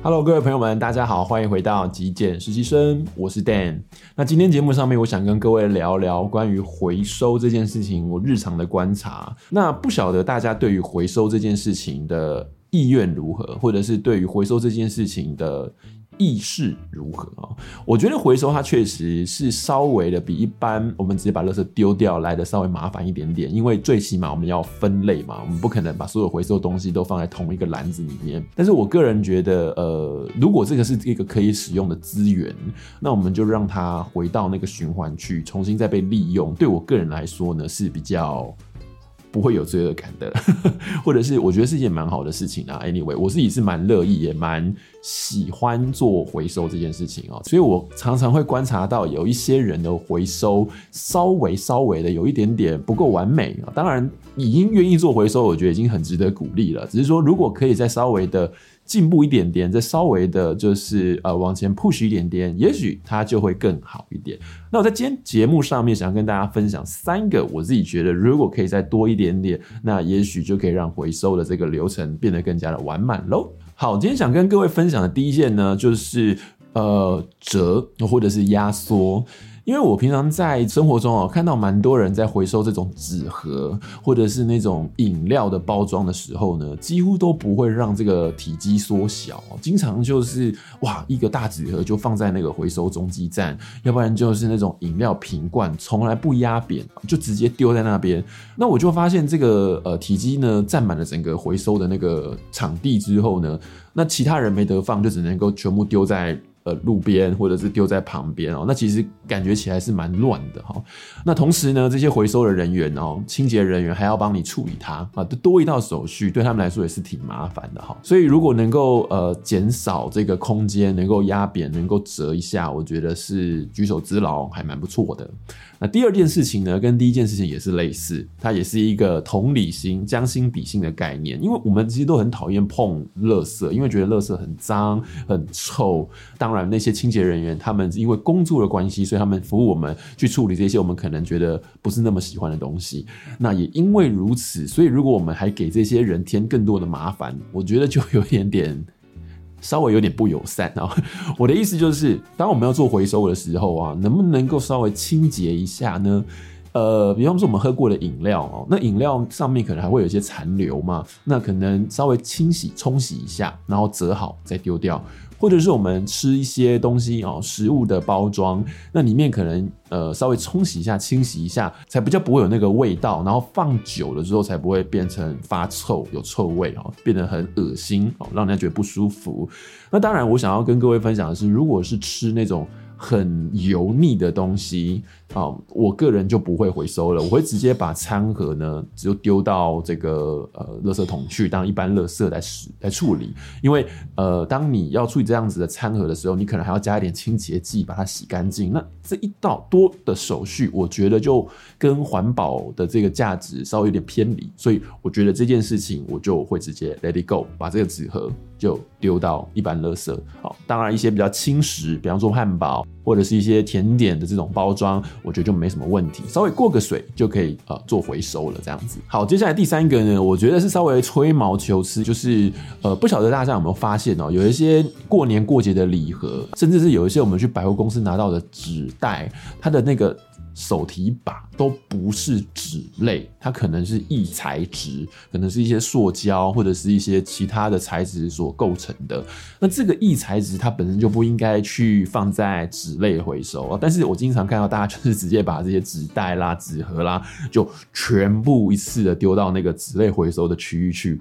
Hello，各位朋友们，大家好，欢迎回到极简实习生，我是 Dan。那今天节目上面，我想跟各位聊聊关于回收这件事情，我日常的观察。那不晓得大家对于回收这件事情的意愿如何，或者是对于回收这件事情的。意识如何啊？我觉得回收它确实是稍微的比一般我们直接把垃圾丢掉来的稍微麻烦一点点，因为最起码我们要分类嘛，我们不可能把所有回收东西都放在同一个篮子里面。但是我个人觉得，呃，如果这个是一个可以使用的资源，那我们就让它回到那个循环去，重新再被利用。对我个人来说呢，是比较。不会有罪恶感的，或者是我觉得是一件蛮好的事情啊。Anyway，我自己是蛮乐意，也蛮喜欢做回收这件事情哦。所以我常常会观察到有一些人的回收稍微稍微的有一点点不够完美啊。当然，已经愿意做回收，我觉得已经很值得鼓励了。只是说，如果可以再稍微的。进步一点点，再稍微的，就是呃往前 push 一点点，也许它就会更好一点。那我在今天节目上面想要跟大家分享三个，我自己觉得如果可以再多一点点，那也许就可以让回收的这个流程变得更加的完满喽。好，今天想跟各位分享的第一件呢，就是呃折或者是压缩。因为我平常在生活中哦，看到蛮多人在回收这种纸盒或者是那种饮料的包装的时候呢，几乎都不会让这个体积缩小，经常就是哇一个大纸盒就放在那个回收中继站，要不然就是那种饮料瓶罐从来不压扁，就直接丢在那边。那我就发现这个呃体积呢占满了整个回收的那个场地之后呢，那其他人没得放，就只能够全部丢在。呃，路边或者是丢在旁边哦，那其实感觉起来是蛮乱的哈。那同时呢，这些回收的人员哦，清洁人员还要帮你处理它啊，多一道手续，对他们来说也是挺麻烦的哈。所以如果能够呃减少这个空间，能够压扁，能够折一下，我觉得是举手之劳，还蛮不错的。那第二件事情呢，跟第一件事情也是类似，它也是一个同理心、将心比心的概念。因为我们其实都很讨厌碰垃圾，因为觉得垃圾很脏、很臭。当然，那些清洁人员他们因为工作的关系，所以他们服务我们去处理这些我们可能觉得不是那么喜欢的东西。那也因为如此，所以如果我们还给这些人添更多的麻烦，我觉得就有点点。稍微有点不友善啊！我的意思就是，当我们要做回收的时候啊，能不能够稍微清洁一下呢？呃，比方说我们喝过的饮料哦，那饮料上面可能还会有一些残留嘛，那可能稍微清洗、冲洗一下，然后折好再丢掉。或者是我们吃一些东西哦，食物的包装，那里面可能呃稍微冲洗一下、清洗一下，才比较不会有那个味道，然后放久了之后才不会变成发臭、有臭味哦，变得很恶心哦，让人家觉得不舒服。那当然，我想要跟各位分享的是，如果是吃那种。很油腻的东西啊，我个人就不会回收了，我会直接把餐盒呢，就丢到这个呃垃圾桶去当一般垃圾来使来处理。因为呃，当你要处理这样子的餐盒的时候，你可能还要加一点清洁剂把它洗干净。那这一道多的手续，我觉得就跟环保的这个价值稍微有点偏离，所以我觉得这件事情我就会直接 let it go，把这个纸盒就丢到一般垃圾。好，当然一些比较轻食，比方说汉堡。或者是一些甜点的这种包装，我觉得就没什么问题，稍微过个水就可以呃做回收了这样子。好，接下来第三个呢，我觉得是稍微吹毛求疵，就是呃不晓得大家有没有发现哦，有一些过年过节的礼盒，甚至是有一些我们去百货公司拿到的纸袋，它的那个。手提把都不是纸类，它可能是异材质，可能是一些塑胶或者是一些其他的材质所构成的。那这个异材质它本身就不应该去放在纸类回收啊。但是我经常看到大家就是直接把这些纸袋啦、纸盒啦，就全部一次的丢到那个纸类回收的区域去。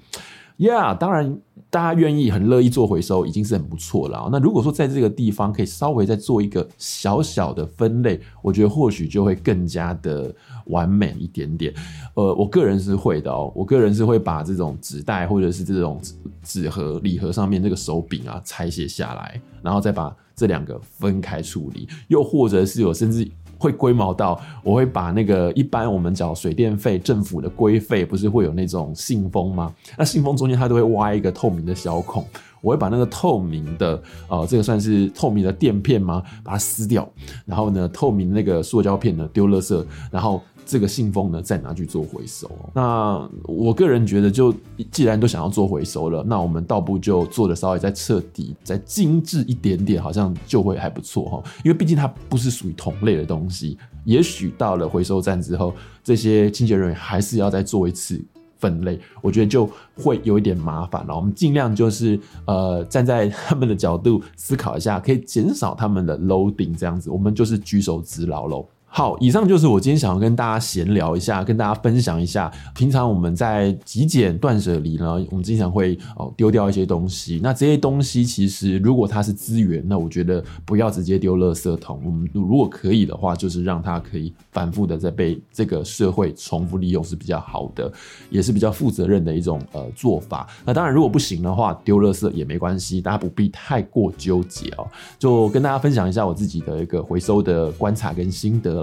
Yeah，当然。大家愿意很乐意做回收，已经是很不错了。那如果说在这个地方可以稍微再做一个小小的分类，我觉得或许就会更加的完美一点点。呃，我个人是会的哦，我个人是会把这种纸袋或者是这种纸盒礼盒上面这个手柄啊拆卸下来，然后再把这两个分开处理。又或者是有甚至。会龟毛到，我会把那个一般我们缴水电费，政府的规费不是会有那种信封吗？那信封中间它都会挖一个透明的小孔，我会把那个透明的，呃，这个算是透明的垫片吗？把它撕掉，然后呢，透明那个塑胶片呢丢垃圾，然后这个信封呢再拿去做回收。那我个人觉得，就既然都想要做回收了，那我们倒不就做的稍微再彻底、再精致一点点，好像就会还不错哈。因为毕竟它不是属于同类的东西，也许到了回收站之后，这些清洁人员还是要再做一次。分类，我觉得就会有一点麻烦了。我们尽量就是呃，站在他们的角度思考一下，可以减少他们的 loading，这样子，我们就是举手之劳喽。好，以上就是我今天想要跟大家闲聊一下，跟大家分享一下。平常我们在极简断舍离呢，我们经常会哦丢掉一些东西。那这些东西其实如果它是资源，那我觉得不要直接丢垃圾桶。我们如果可以的话，就是让它可以反复的在被这个社会重复利用是比较好的，也是比较负责任的一种呃做法。那当然如果不行的话，丢垃圾也没关系，大家不必太过纠结哦。就跟大家分享一下我自己的一个回收的观察跟心得。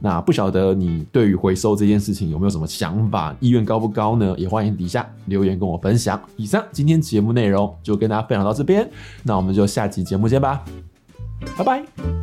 那不晓得你对于回收这件事情有没有什么想法，意愿高不高呢？也欢迎底下留言跟我分享。以上今天节目内容就跟大家分享到这边，那我们就下期节目见吧，拜拜。